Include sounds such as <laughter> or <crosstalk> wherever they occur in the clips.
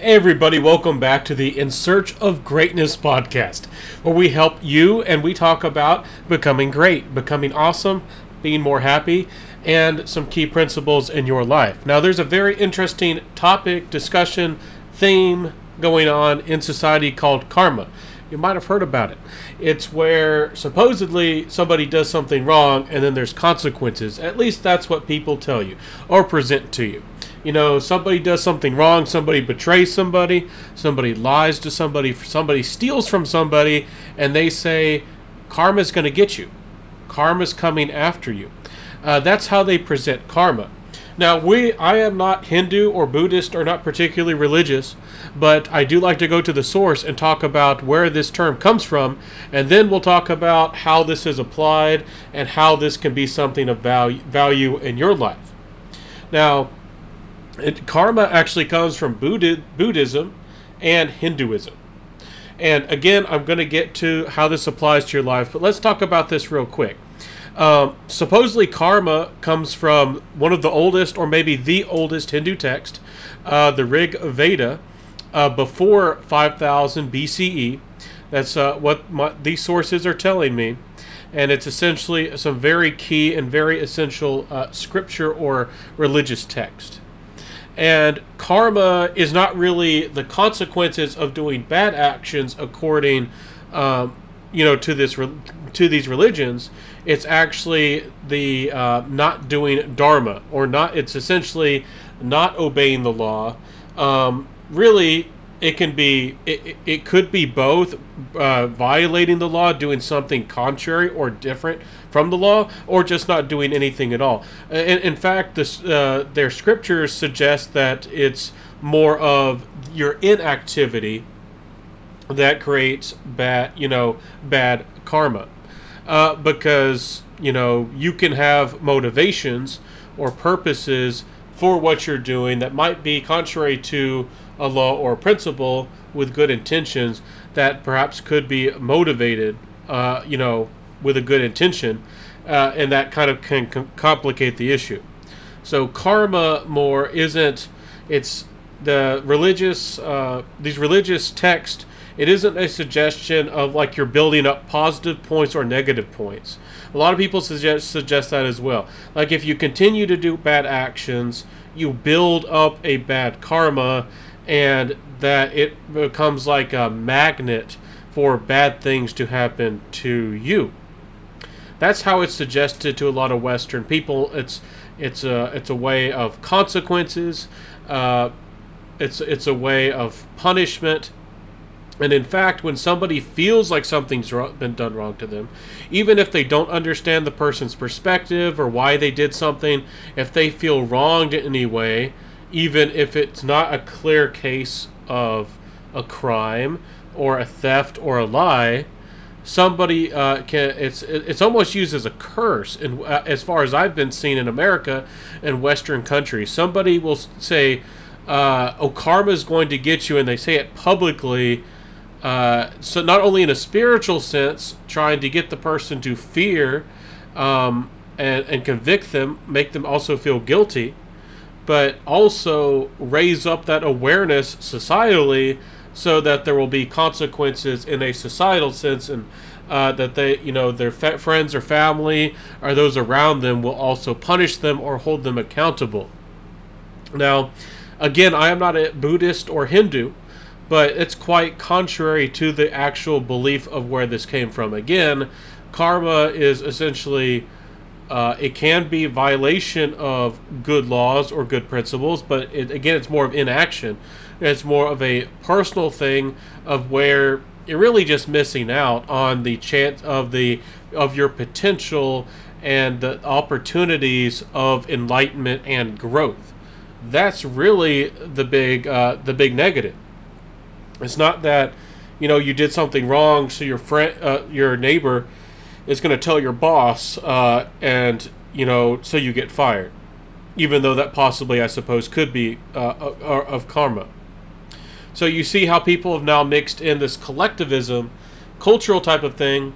Hey everybody, welcome back to the In Search of Greatness podcast, where we help you and we talk about becoming great, becoming awesome, being more happy, and some key principles in your life. Now, there's a very interesting topic, discussion, theme going on in society called karma. You might have heard about it. It's where supposedly somebody does something wrong and then there's consequences. At least that's what people tell you or present to you you know, somebody does something wrong, somebody betrays somebody, somebody lies to somebody, somebody steals from somebody, and they say, karma's going to get you. Karma's coming after you. Uh, that's how they present karma. Now, we, I am not Hindu or Buddhist or not particularly religious, but I do like to go to the source and talk about where this term comes from, and then we'll talk about how this is applied and how this can be something of value, value in your life. Now, it, karma actually comes from Buddhism and Hinduism. And again, I'm going to get to how this applies to your life, but let's talk about this real quick. Um, supposedly, karma comes from one of the oldest, or maybe the oldest Hindu text, uh, the Rig Veda, uh, before 5000 BCE. That's uh, what my, these sources are telling me. And it's essentially some very key and very essential uh, scripture or religious text. And karma is not really the consequences of doing bad actions according, um, you know, to this re- to these religions. It's actually the uh, not doing dharma or not. It's essentially not obeying the law. Um, really, it can be it, it could be both uh, violating the law doing something contrary or different from the law or just not doing anything at all. In, in fact this, uh, their scriptures suggest that it's more of your inactivity that creates bad you know bad karma. Uh, because you know you can have motivations or purposes for what you're doing that might be contrary to a law or a principle with good intentions that perhaps could be motivated, uh, you know, with a good intention, uh, and that kind of can com- complicate the issue. So karma more isn't it's the religious uh, these religious texts. It isn't a suggestion of like you're building up positive points or negative points. A lot of people suggest suggest that as well. Like if you continue to do bad actions, you build up a bad karma and that it becomes like a magnet for bad things to happen to you. That's how it's suggested to a lot of Western people. It's it's a it's a way of consequences. Uh, it's it's a way of punishment. And in fact, when somebody feels like something's been done wrong to them, even if they don't understand the person's perspective or why they did something, if they feel wronged in any way, even if it's not a clear case of a crime or a theft or a lie, somebody uh, can it's it's almost used as a curse and uh, as far as I've been seen in America and Western countries. Somebody will say uh, oh karma is going to get you and they say it publicly uh, so not only in a spiritual sense trying to get the person to fear um, and, and convict them make them also feel guilty but also raise up that awareness societally so that there will be consequences in a societal sense and uh, that they, you know, their fa- friends or family or those around them will also punish them or hold them accountable. Now, again, I am not a Buddhist or Hindu, but it's quite contrary to the actual belief of where this came from. Again, karma is essentially uh, it can be violation of good laws or good principles, but it, again, it's more of inaction. It's more of a personal thing of where you're really just missing out on the chance of the of your potential and the opportunities of enlightenment and growth. That's really the big uh, the big negative. It's not that you know you did something wrong, so your friend, uh, your neighbor is going to tell your boss, uh, and you know, so you get fired, even though that possibly, I suppose, could be uh, of karma. So you see how people have now mixed in this collectivism, cultural type of thing.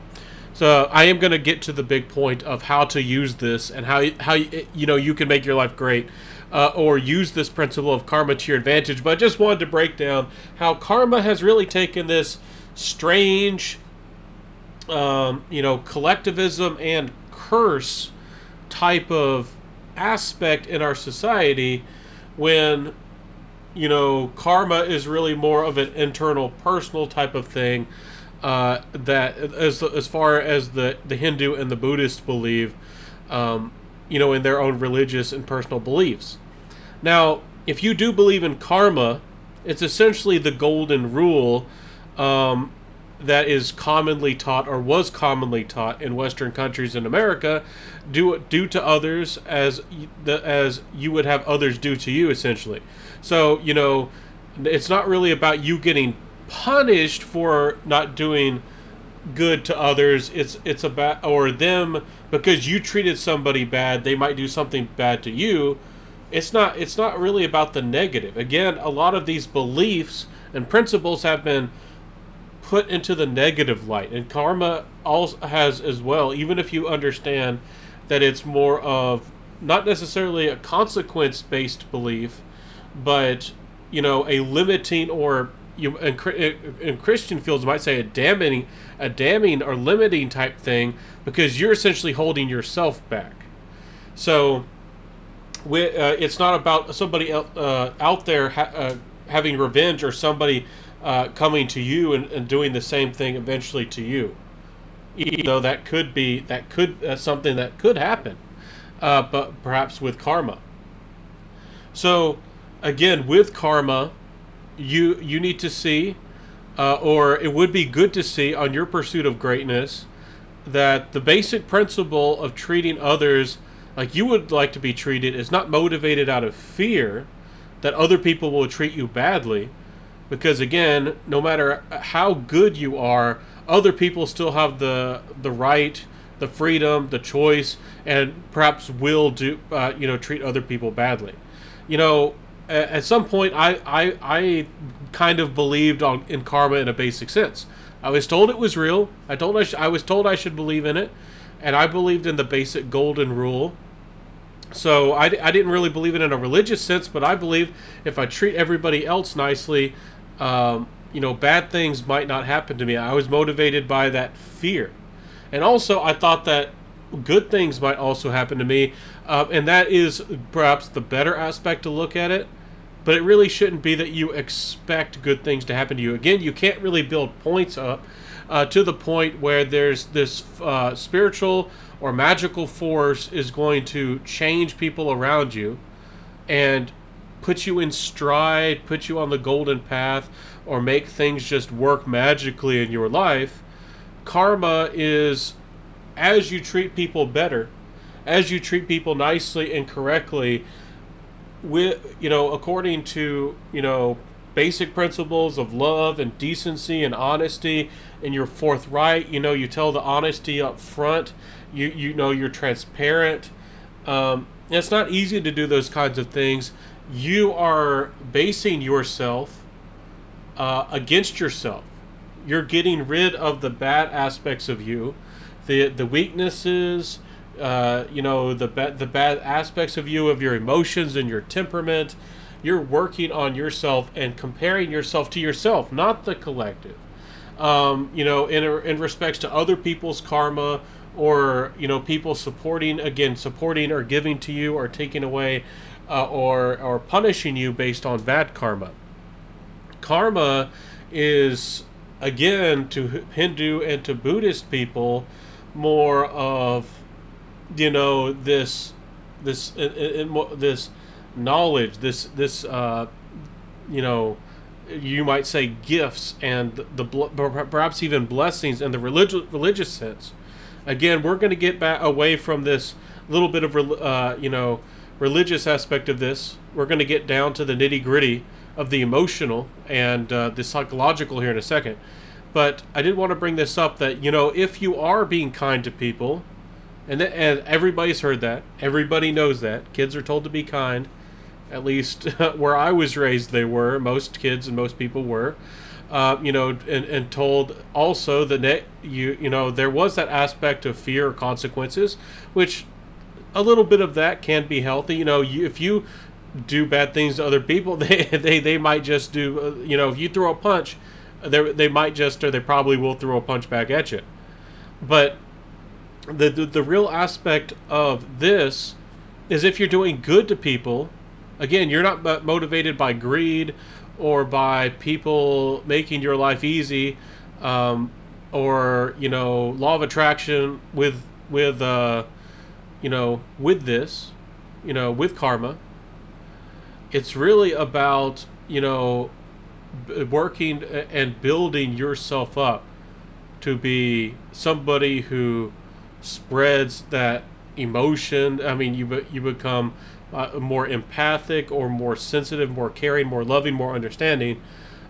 So I am going to get to the big point of how to use this and how how you know you can make your life great. uh, or use this principle of karma to your advantage. But I just wanted to break down how karma has really taken this strange, um, you know, collectivism and curse type of aspect in our society when you know karma is really more of an internal personal type of thing uh, that as as far as the the Hindu and the Buddhist believe um, you know in their own religious and personal beliefs. Now if you do believe in karma it's essentially the golden rule um, that is commonly taught or was commonly taught in Western countries in America, do do to others as the, as you would have others do to you, essentially. So you know, it's not really about you getting punished for not doing good to others. It's it's about or them because you treated somebody bad, they might do something bad to you. It's not it's not really about the negative. Again, a lot of these beliefs and principles have been put into the negative light. And karma also has as well, even if you understand that it's more of not necessarily a consequence based belief, but you know, a limiting or you in, in Christian fields might say a damning, a damning or limiting type thing because you're essentially holding yourself back. So, we, uh, it's not about somebody uh, out there ha- uh, having revenge or somebody uh, coming to you and, and, doing the same thing eventually to you. Even though that could be that could something that could happen, uh, but perhaps with karma. So, again, with karma, you you need to see, uh, or it would be good to see on your pursuit of greatness, that the basic principle of treating others like you would like to be treated is not motivated out of fear that other people will treat you badly because again, no matter how good you are, other people still have the the right, the freedom, the choice, and perhaps will do uh, you know treat other people badly. You know, at some point, I I, I kind of believed on in karma in a basic sense. I was told it was real. I told I, sh- I was told I should believe in it, and I believed in the basic golden rule. So I, I didn't really believe it in a religious sense, but I believe if I treat everybody else nicely, um, you know, bad things might not happen to me. I was motivated by that fear. And also, I thought that good things might also happen to me. Uh, and that is perhaps the better aspect to look at it. But it really shouldn't be that you expect good things to happen to you. Again, you can't really build points up uh, to the point where there's this uh, spiritual or magical force is going to change people around you. And put you in stride, put you on the golden path, or make things just work magically in your life. Karma is as you treat people better, as you treat people nicely and correctly, with you know, according to you know basic principles of love and decency and honesty, and you're forthright. You know, you tell the honesty up front. You you know you're transparent. Um, it's not easy to do those kinds of things you are basing yourself uh, against yourself. You're getting rid of the bad aspects of you, the the weaknesses, uh, you know, the ba- the bad aspects of you, of your emotions and your temperament. You're working on yourself and comparing yourself to yourself, not the collective. Um, you know, in in respects to other people's karma or you know people supporting again supporting or giving to you or taking away uh, or or punishing you based on bad karma. Karma is again to Hindu and to Buddhist people more of you know this this this knowledge this this uh, you know you might say gifts and the, the perhaps even blessings in the religious religious sense again we're going to get back away from this little bit of uh, you know religious aspect of this. We're going to get down to the nitty gritty of the emotional and uh, the psychological here in a second. But I did want to bring this up that, you know, if you are being kind to people, and, th- and everybody's heard that, everybody knows that, kids are told to be kind. At least <laughs> where I was raised, they were. Most kids and most people were. Uh, you know, and, and told also that you you know there was that aspect of fear or consequences, which a little bit of that can be healthy. You know, you, if you do bad things to other people, <laughs> they they, they might just do. Uh, you know, if you throw a punch, they they might just or they probably will throw a punch back at you. But the, the the real aspect of this is if you're doing good to people, again, you're not motivated by greed or by people making your life easy, um, or you know, law of attraction with with uh, you know with this, you know, with karma. It's really about you know working and building yourself up to be somebody who spreads that emotion. I mean, you you become uh, more empathic or more sensitive, more caring, more loving, more understanding.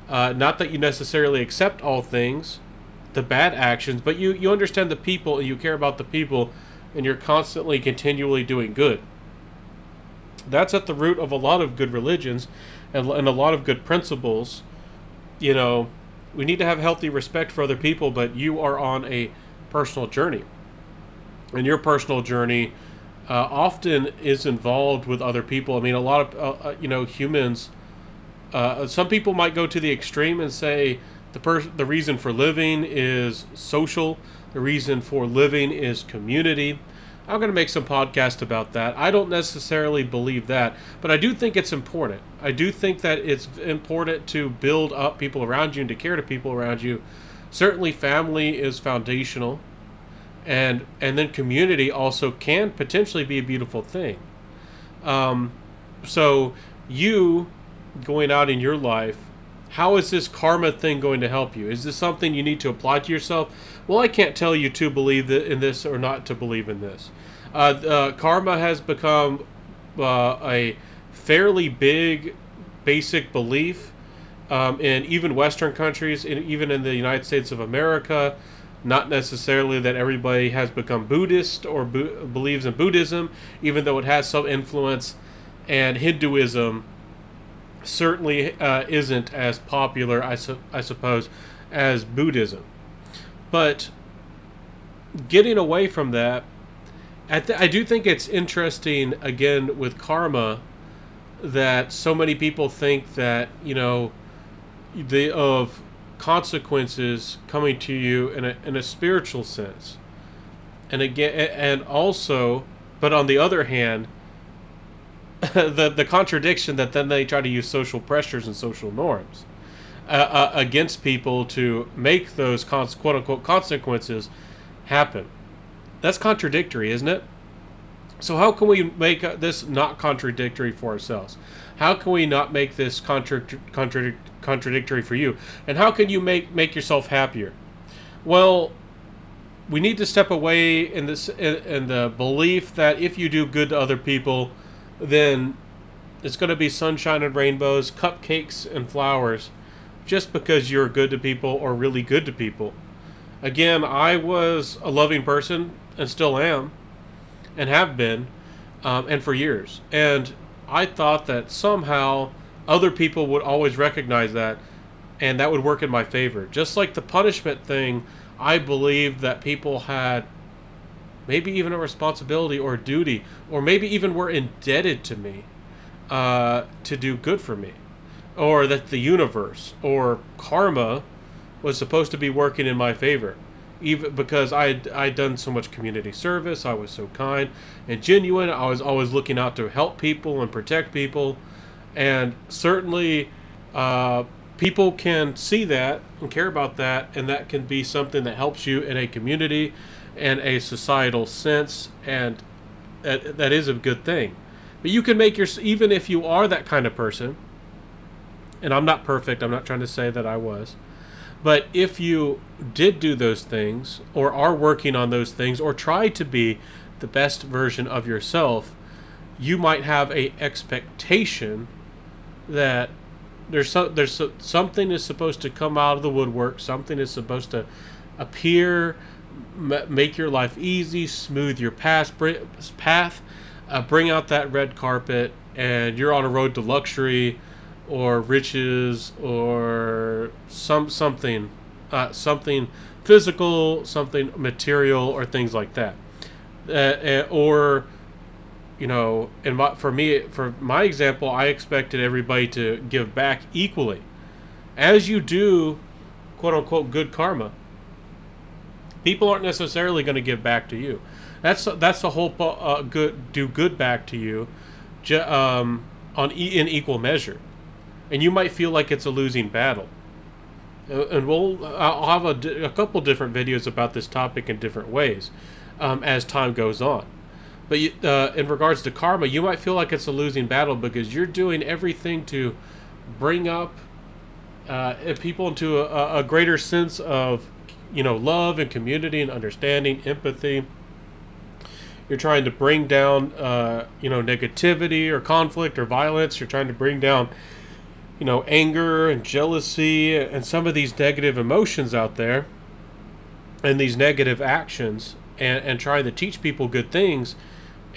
Uh, not that you necessarily accept all things, the bad actions, but you you understand the people and you care about the people, and you're constantly, continually doing good. That's at the root of a lot of good religions, and, and a lot of good principles. You know, we need to have healthy respect for other people, but you are on a personal journey and your personal journey uh, often is involved with other people. I mean, a lot of uh, uh, you know humans. Uh, some people might go to the extreme and say the per- the reason for living is social. The reason for living is community. I'm going to make some podcast about that. I don't necessarily believe that, but I do think it's important. I do think that it's important to build up people around you and to care to people around you. Certainly, family is foundational and and then community also can potentially be a beautiful thing. Um, so you going out in your life, how is this karma thing going to help you? Is this something you need to apply to yourself? Well, I can't tell you to believe in this or not to believe in this. Uh, uh, karma has become uh, a fairly big, basic belief um, in even Western countries, even in the United States of America. Not necessarily that everybody has become Buddhist or believes in Buddhism, even though it has some influence, and Hinduism certainly uh, isn't as popular, I, su- I suppose, as Buddhism. But getting away from that, I, th- I do think it's interesting, again, with karma, that so many people think that, you know, the of consequences coming to you in a, in a spiritual sense. And again, and also, but on the other hand, <laughs> the the contradiction that then they try to use social pressures and social norms uh, uh, against people to make those quote unquote consequences happen. That's contradictory, isn't it? So how can we make this not contradictory for ourselves? How can we not make this contra- contra- contradictory for you? And how can you make make yourself happier? Well, we need to step away in this in, in the belief that if you do good to other people, then it's going to be sunshine and rainbows, cupcakes and flowers, just because you're good to people or really good to people. Again, I was a loving person and still am, and have been, um, and for years. And I thought that somehow other people would always recognize that and that would work in my favor. Just like the punishment thing, I believed that people had maybe even a responsibility or a duty, or maybe even were indebted to me uh, to do good for me, or that the universe or karma was supposed to be working in my favor even because I I'd done so much community service. I was so kind and genuine. I was always looking out to help people and protect people, and certainly, uh, people can see that and care about that, and that can be something that helps you in a community and a societal sense, and that, that is a good thing. But you can make your even if you are that kind of person. And I'm not perfect. I'm not trying to say that I was but if you did do those things, or are working on those things, or try to be the best version of yourself, you might have a expectation that there's so, there's so, something is supposed to come out of the woodwork. Something is supposed to appear, make your life easy, smooth your path, path, uh, bring out that red carpet, and you're on a road to luxury or riches or some something uh, something physical something material or things like that uh, uh, or you know, and for me, for my example, I expected everybody to give back equally, as you do, quote unquote, good karma. People aren't necessarily going to give back to you. That's that's the whole uh, good do good back to you, um, on e- in equal measure, and you might feel like it's a losing battle. Uh, and we'll I'll have a, a couple different videos about this topic in different ways um, as time goes on. But you, uh, in regards to karma, you might feel like it's a losing battle because you're doing everything to bring up uh, people into a, a greater sense of you know love and community and understanding, empathy. You're trying to bring down uh, you know negativity or conflict or violence. You're trying to bring down you know anger and jealousy and some of these negative emotions out there and these negative actions and, and trying to teach people good things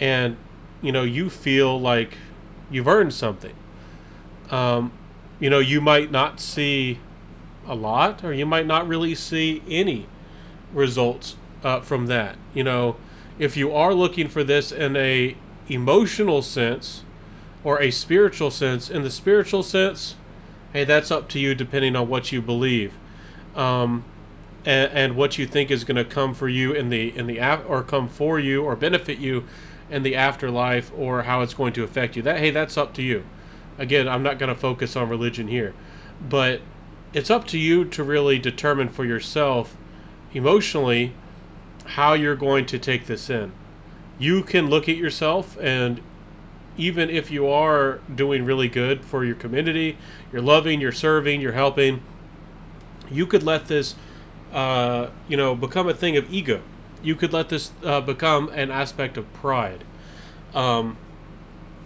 and you know you feel like you've earned something. Um, you know you might not see a lot or you might not really see any results uh, from that. You know if you are looking for this in a emotional sense or a spiritual sense. In the spiritual sense hey that's up to you depending on what you believe um, and, and what you think is going to come for you in the in the or come for you or benefit you in the afterlife or how it's going to affect you. That hey that's up to you. Again i'm not going to focus on religion here but it's up to you to really determine for yourself emotionally how you're going to take this in. You can look at yourself and even if you are doing really good for your community you're loving you're serving you're helping you could let this uh, you know become a thing of ego you could let this uh, become an aspect of pride. Um,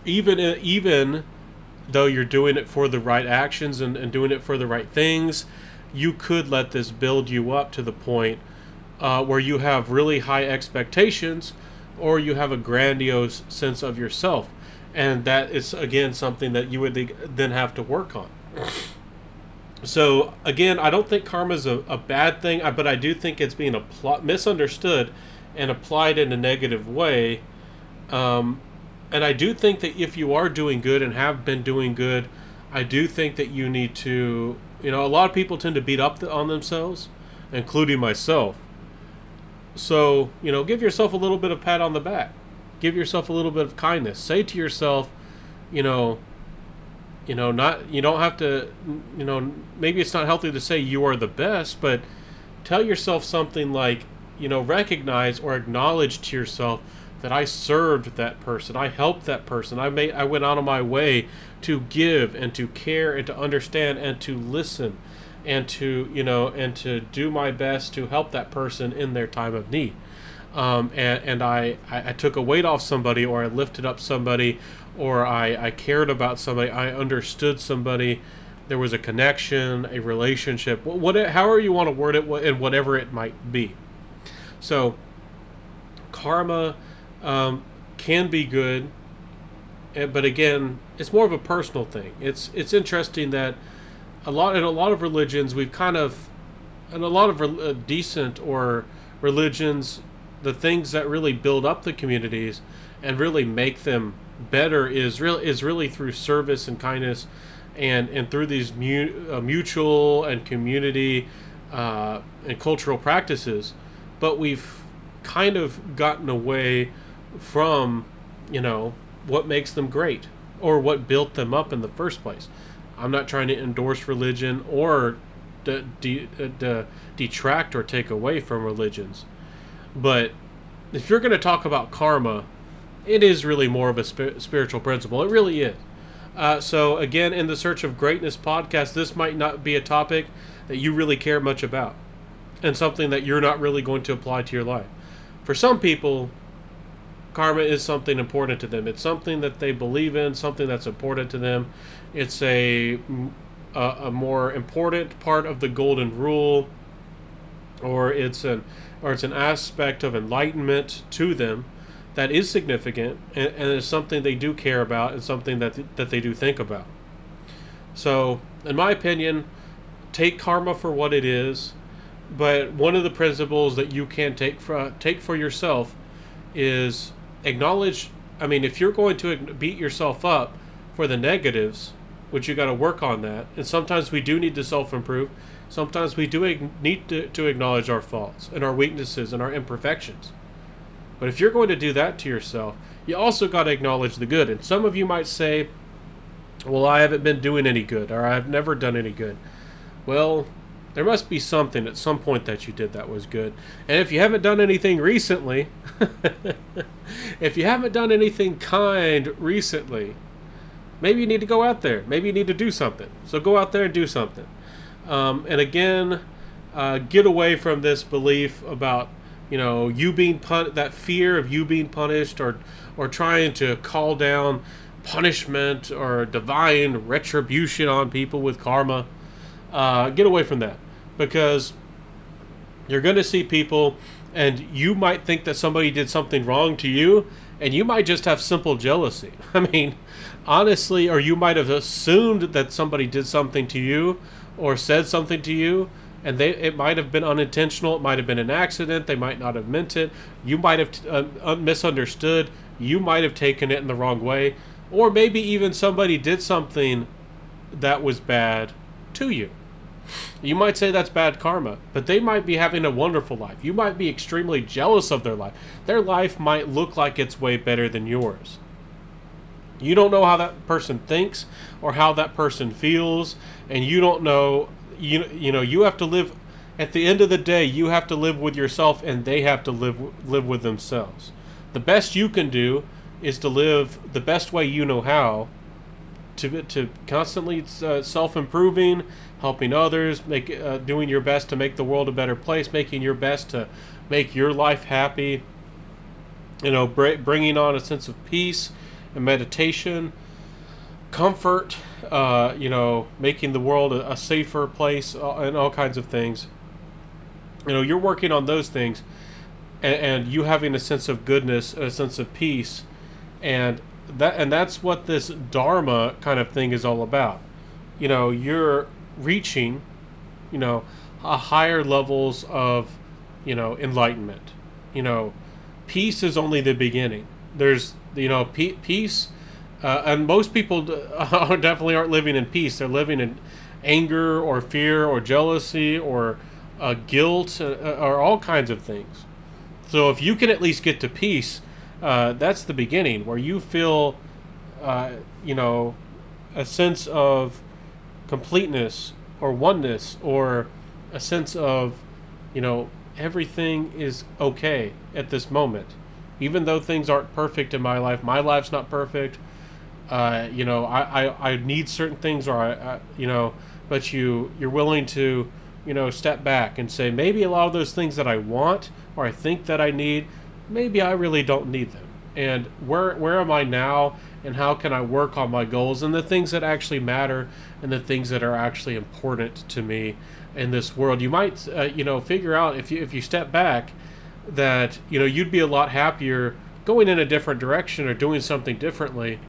even even though you're doing it for the right actions and, and doing it for the right things, you could let this build you up to the point uh, where you have really high expectations or you have a grandiose sense of yourself. And that is, again, something that you would then have to work on. So again, I don't think karma is a, a bad thing, but I do think it's being apl- misunderstood and applied in a negative way. Um, and I do think that if you are doing good and have been doing good, I do think that you need to, you know, a lot of people tend to beat up the, on themselves, including myself. So, you know, give yourself a little bit of pat on the back. Give yourself a little bit of kindness. Say to yourself, you know, you know not you don't have to you know maybe it's not healthy to say you are the best but tell yourself something like you know recognize or acknowledge to yourself that I served that person I helped that person I made I went out of my way to give and to care and to understand and to listen and to you know and to do my best to help that person in their time of need um, and, and I, I, I took a weight off somebody or I lifted up somebody or I, I cared about somebody, I understood somebody, there was a connection, a relationship, what, however you want to word it, and whatever it might be. So, karma um, can be good, but again, it's more of a personal thing. It's it's interesting that a lot in a lot of religions we've kind of, in a lot of re- uh, decent or religions, the things that really build up the communities and really make them better is real is really through service and kindness, and and through these mu- uh, mutual and community uh, and cultural practices. But we've kind of gotten away from you know what makes them great or what built them up in the first place. I'm not trying to endorse religion or de- de- uh, de- detract or take away from religions. But if you're going to talk about karma, it is really more of a sp- spiritual principle. It really is. Uh, so, again, in the Search of Greatness podcast, this might not be a topic that you really care much about and something that you're not really going to apply to your life. For some people, karma is something important to them. It's something that they believe in, something that's important to them. It's a, a, a more important part of the golden rule, or it's an or it's an aspect of enlightenment to them that is significant and, and is something they do care about and something that th- that they do think about. So, in my opinion, take karma for what it is, but one of the principles that you can take for take for yourself is acknowledge I mean, if you're going to beat yourself up for the negatives, which you got to work on that, and sometimes we do need to self improve. Sometimes we do need to, to acknowledge our faults and our weaknesses and our imperfections. But if you're going to do that to yourself, you also got to acknowledge the good. And some of you might say, well, I haven't been doing any good, or I've never done any good. Well, there must be something at some point that you did that was good. And if you haven't done anything recently, <laughs> if you haven't done anything kind recently, maybe you need to go out there. Maybe you need to do something. So go out there and do something. Um, and again, uh, get away from this belief about you know you being pun- that fear of you being punished or or trying to call down punishment or divine retribution on people with karma. Uh, get away from that because you're going to see people and you might think that somebody did something wrong to you and you might just have simple jealousy. <laughs> I mean, honestly, or you might have assumed that somebody did something to you or said something to you and they it might have been unintentional it might have been an accident they might not have meant it you might have uh, misunderstood you might have taken it in the wrong way or maybe even somebody did something that was bad to you. You might say that's bad karma, but they might be having a wonderful life. You might be extremely jealous of their life. Their life might look like it's way better than yours. You don't know how that person thinks or how that person feels, and you don't know you you know you have to live at the end of the day you have to live with yourself and they have to live live with themselves. The best you can do is to live the best way you know how to, to constantly uh, self-improving helping others make uh, doing your best to make the world a better place making your best to make your life happy you know br- bringing on a sense of peace and meditation comfort uh, you know making the world a, a safer place uh, and all kinds of things. You know you're working on those things and, and you having a sense of goodness a sense of peace and that and that's what this dharma kind of thing is all about. You know you're reaching you know higher levels of you know enlightenment. You know peace is only the beginning. There's you know peace uh, and most people <laughs> definitely aren't living in peace they're living in anger or fear or jealousy or uh, guilt uh, or all kinds of things so if you can at least get to peace uh, that's the beginning where you feel, uh, you know, a sense of completeness or oneness or a sense of, you know, everything is okay at this moment. Even though things aren't perfect in my life, my life's not perfect. Uh, you know, I, I, I need certain things, or I, I, you know, but you you're willing to, you know, step back and say maybe a lot of those things that I want or I think that I need, maybe I really don't need them. And where where am I now? And how can I work on my goals and the things that actually matter and the things that are actually important to me in this world? You might uh, you know figure out if you if you step back that you know you'd be a lot happier going in a different direction or doing something differently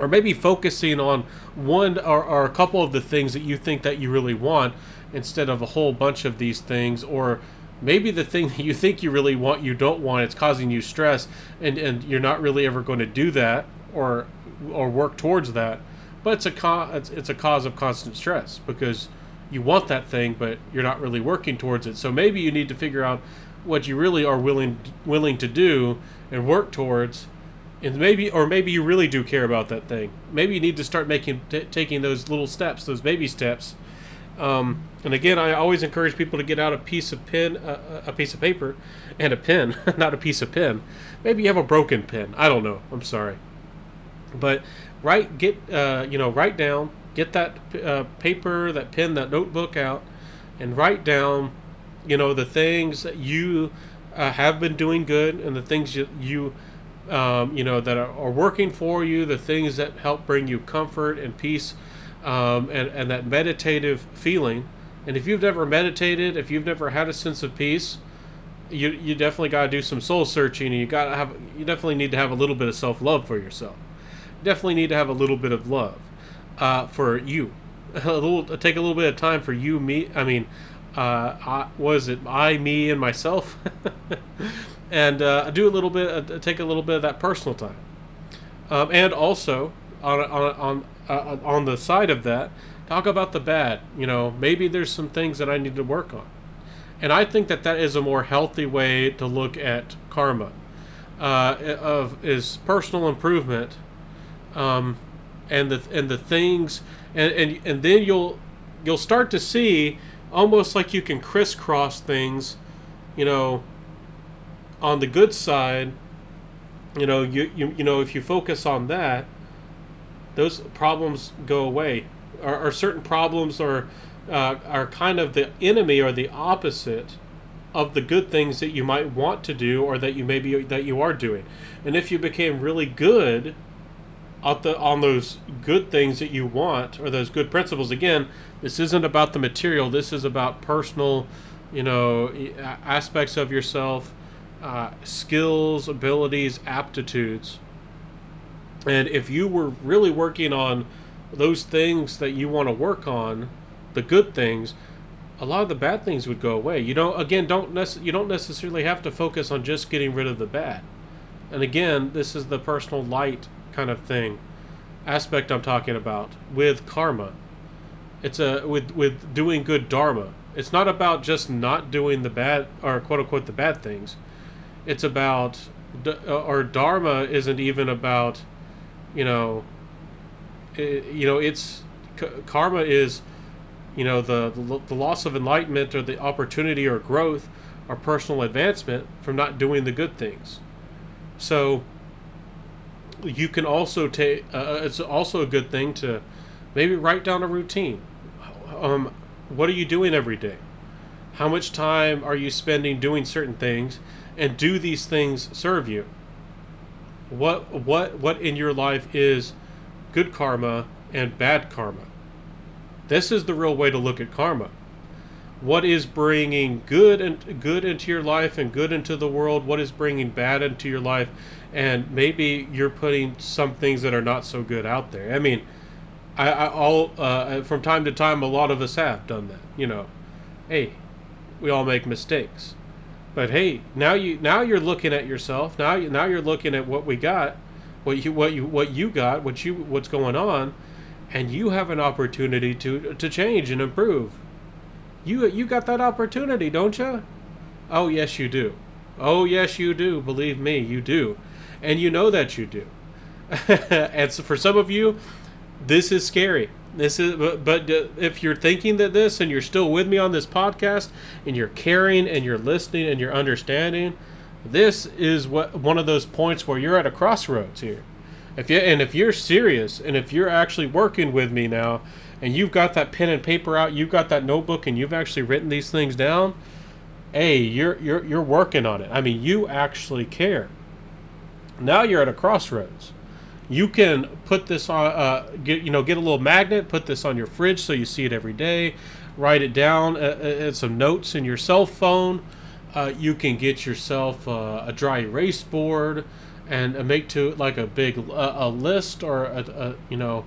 or maybe focusing on one or, or, a couple of the things that you think that you really want instead of a whole bunch of these things or maybe the thing that <laughs> you think you really want you don't want it's causing you stress and and you're not really ever going to do that or or work towards that. But it's a co- it's, it's a cause of constant stress because you want that thing but you're not really working towards it. So maybe you need to figure out what you really are willing willing to do and work towards and maybe or maybe you really do care about that thing maybe you need to start making t- taking those little steps those baby steps um, and again, I always encourage people to get out a piece of pen, uh, a piece of paper, and a pen, <laughs> not a piece of pen. Maybe you have a broken pen. I don't know. I'm sorry, but write, get, uh, you know, write down, get that uh, paper, that pen, that notebook out, and write down, you know, the things that you uh, have been doing good and the things you, you um, you know, that are, are working for you, the things that help bring you comfort and peace um, and, and that meditative feeling. And if you've never meditated, if you've never had a sense of peace, you, you definitely got to do some soul searching and you got to have you definitely need to have a little bit of self-love for yourself. You definitely need to have a little bit of love uh, for you. <laughs> A little take a little bit of time for you me i mean uh, I, was it i me and myself <laughs> and uh, do a little bit, uh, take a little bit of that personal time, um, and also on on on uh, on the side of that, talk about the bad. You know, maybe there's some things that I need to work on, and I think that that is a more healthy way to look at karma. Uh, of is personal improvement, um, and the and the things, and, and and then you'll you'll start to see almost like you can crisscross things, you know, on the good side, you know, you, you, you know, if you focus on that, those problems go away. Or, or certain problems are, uh, are kind of the enemy or the opposite of the good things that you might want to do or that you maybe that you are doing. And if you became really good at the on those good things that you want or those good principles again, this isn't about the material. This is about personal, you know, aspects of yourself uh, skills, abilities, aptitudes. And if you were really working on those things that you want to work on, the good things, a lot of the bad things would go away. You don't again don't nec- you don't necessarily have to focus on just getting rid of the bad. And again, this is the personal light kind of thing aspect I'm talking about with karma. It's a with with doing good dharma. It's not about just not doing the bad or quote unquote the bad things it's about uh, or dharma isn't even about you know it, you know it's karma is you know the, the the loss of enlightenment or the opportunity or growth or personal advancement from not doing the good things. So you can also take uh, uh, it's also a good thing to maybe write down a routine. Um, what are you doing every day? How much time are you spending doing certain things and do these things serve you? What what what in your life is good karma and bad karma? This is the real way to look at karma. What is bringing good and good into your life and good into the world? What is bringing bad into your life? And maybe you're putting some things that are not so good out there. I mean i, I all uh, from time to time a lot of us have done that you know. Hey we all make mistakes but hey, now you now you're looking at yourself. Now you now you're looking at what we got, what you what you what you got, what you what's going on, and you have an opportunity to to change and improve. You you got that opportunity, don't you? Oh yes, you do. Oh yes, you do. Believe me, you do, and you know that you do. <laughs> and so for some of you, this is scary this is, but, but uh, if you're thinking that this and you're still with me on this podcast and you're caring and you're listening and you're understanding, this is what one of those points where you're at a crossroads here. If you and if you're serious and if you're actually working with me now and you've got that pen and paper out, you've got that notebook and you've actually written these things down, hey, you're you're you're working on it. I mean, you actually care. Now you're at a crossroads you can put this on uh, get you know get a little magnet put this on your fridge so you see it every day write it down uh, uh, some notes in your cell phone. Uh, you can get yourself uh, a dry erase board and make to like a big uh, a list or a, a, you know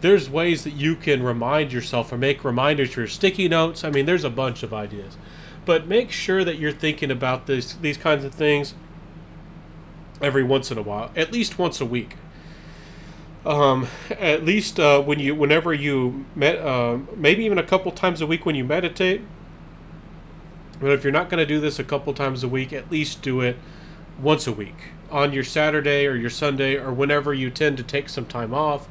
there's ways that you can remind yourself or make reminders for sticky notes. I mean there's a bunch of ideas. But make sure that you're thinking about this these kinds of things every once in a while at least once a week um, at least uh, when you whenever you met uh, maybe even a couple times a week when you meditate. But if you're not going to do this a couple times a week at least do it once a week on your saturday or your sunday or whenever you tend to take some time off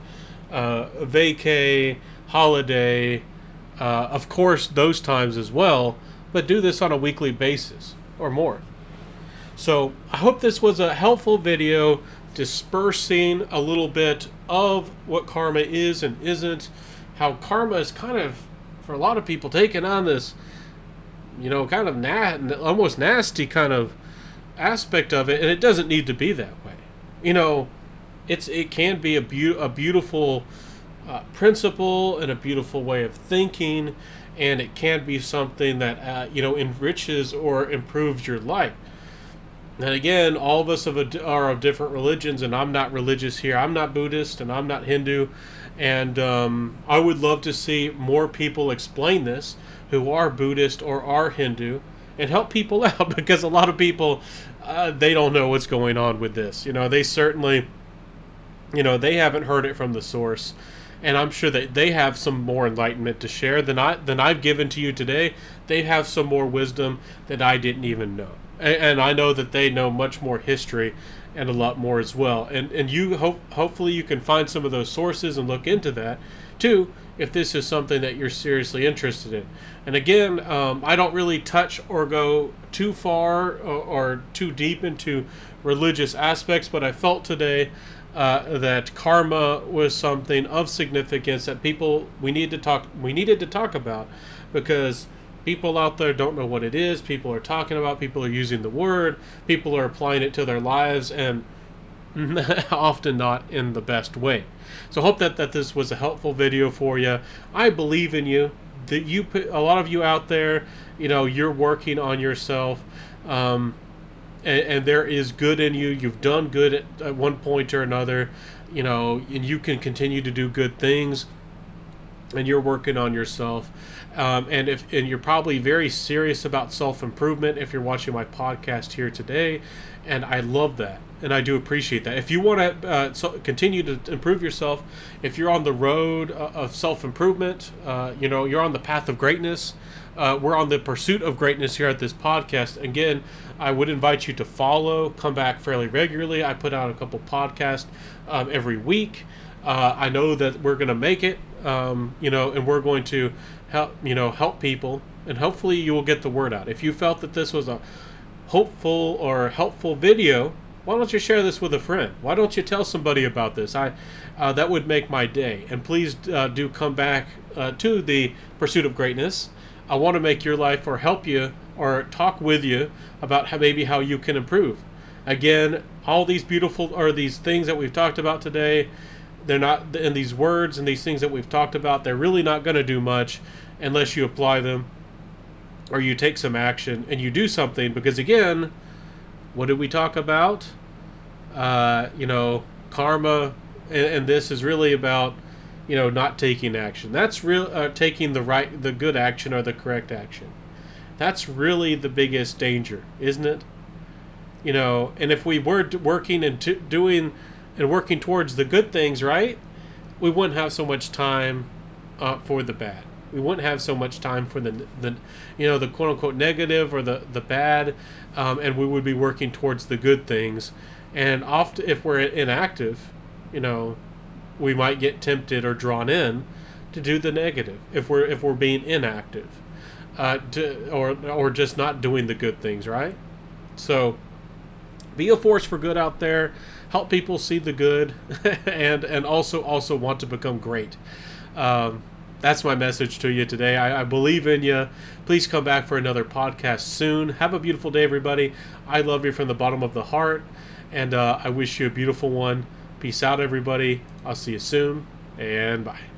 uh, vacay holiday uh, of course those times as well but do this on a weekly basis or more. So i hope this was a helpful video dispersing a little bit of what karma is and isn't, how karma is kind of, for a lot of people, taking on this, you know, kind of na- almost nasty kind of aspect of it, and it doesn't need to be that way. You know, it's it can be a, be- a beautiful uh, principle and a beautiful way of thinking, and it can be something that uh, you know enriches or improves your life. And again, all of us are of different religions, and I'm not religious here. I'm not Buddhist, and I'm not Hindu. And um, I would love to see more people explain this who are Buddhist or are Hindu and help people <laughs> out because a lot of people uh, they don't know what's going on with this. You know, they certainly, you know, they haven't heard it from the source, and I'm sure that they have some more enlightenment to share than I than I've given to you today. They have some more wisdom that I didn't even know, and, and I know that they know much more history and a lot more as well. And and you hope hopefully you can find some of those sources and look into that too if this is something that you're seriously interested in. And again, um, I don't really touch or go too far or, or, too deep into religious aspects, but I felt today uh, that karma was something of significance that people we need to talk we needed to talk about because people out there don't know what it is. People are talking about. People are using the word. People are applying it to their lives, and <laughs> often not in the best way. So hope that, that this was a helpful video for you. I believe in you. That you a lot of you out there, you know, you're working on yourself. Um, and, and, there is good in you. You've done good at, at one point or another, you know, and you can continue to do good things. And you're working on yourself, um, and if and you're probably very serious about self improvement if you're watching my podcast here today, and I love that and I do appreciate that. If you want to uh, so continue to improve yourself, if you're on the road uh, of self improvement, uh, you know you're on the path of greatness. Uh, we're on the pursuit of greatness here at this podcast. Again, I would invite you to follow, come back fairly regularly. I put out a couple podcasts um, every week. Uh, I know that we're going to make it, um, you know, and we're going to help, you know, help people, and hopefully you will get the word out. If you felt that this was a hopeful or helpful video, why don't you share this with a friend? Why don't you tell somebody about this? I uh, that would make my day. And please uh, do come back uh, to the pursuit of greatness. I want to make your life or help you or talk with you about how maybe how you can improve. Again, all these beautiful or these things that we've talked about today, they're not in these words and these things that we've talked about. They're really not going to do much unless you apply them or you take some action and you do something. Because again what did we talk about? Uh, you know, karma, and, and, this is really about, you know, not taking action. That's real, uh, taking the right, the good action or the correct action. That's really the biggest danger, isn't it? You know, and if we were working and t- doing and working towards the good things, right, we wouldn't have so much time uh, for the bad we wouldn't have so much time for the the you know the quote unquote negative or the the bad, um, and we would be working towards the good things. And often, if we're inactive, you know, we might get tempted or drawn in to do the negative if we're if we're being inactive, uh, to, or or just not doing the good things, right? So, be a force for good out there. Help people see the good, <laughs> and and also also want to become great. Um, that's my message to you today. I, I, believe in you. Please come back for another podcast soon. Have a beautiful day, everybody. I love you from the bottom of the heart, and uh, I wish you a beautiful one. Peace out, everybody. I'll see you soon, and bye.